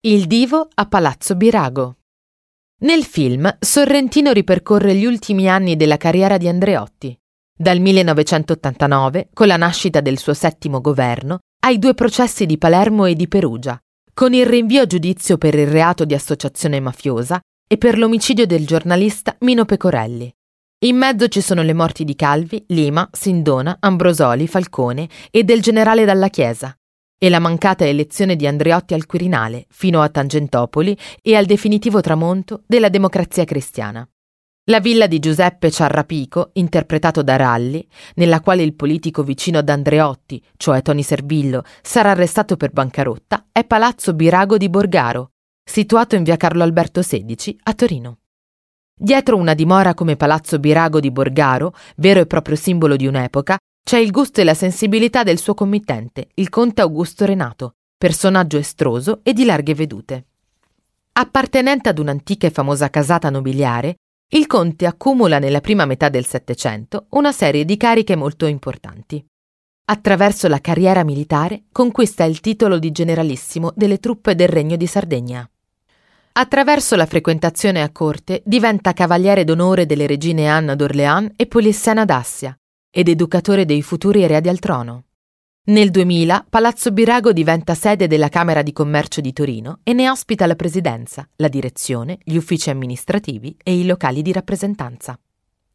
Il divo a Palazzo Birago. Nel film Sorrentino ripercorre gli ultimi anni della carriera di Andreotti, dal 1989, con la nascita del suo settimo governo, ai due processi di Palermo e di Perugia, con il rinvio a giudizio per il reato di associazione mafiosa e per l'omicidio del giornalista Mino Pecorelli. In mezzo ci sono le morti di Calvi, Lima, Sindona, Ambrosoli, Falcone e del generale Dalla Chiesa, e la mancata elezione di Andreotti al Quirinale fino a Tangentopoli e al definitivo tramonto della democrazia cristiana. La villa di Giuseppe Ciarrapico, interpretato da Ralli, nella quale il politico vicino ad Andreotti, cioè Tony Servillo, sarà arrestato per bancarotta, è Palazzo Birago di Borgaro, situato in via Carlo Alberto XVI a Torino. Dietro una dimora come Palazzo Birago di Borgaro, vero e proprio simbolo di un'epoca, c'è il gusto e la sensibilità del suo committente, il conte Augusto Renato, personaggio estroso e di larghe vedute. Appartenente ad un'antica e famosa casata nobiliare, il conte accumula nella prima metà del Settecento una serie di cariche molto importanti. Attraverso la carriera militare conquista il titolo di generalissimo delle truppe del Regno di Sardegna. Attraverso la frequentazione a corte diventa cavaliere d'onore delle regine Anna d'Orléans e Polissena d'Assia, ed educatore dei futuri eredi al trono. Nel 2000 Palazzo Birago diventa sede della Camera di Commercio di Torino e ne ospita la presidenza, la direzione, gli uffici amministrativi e i locali di rappresentanza.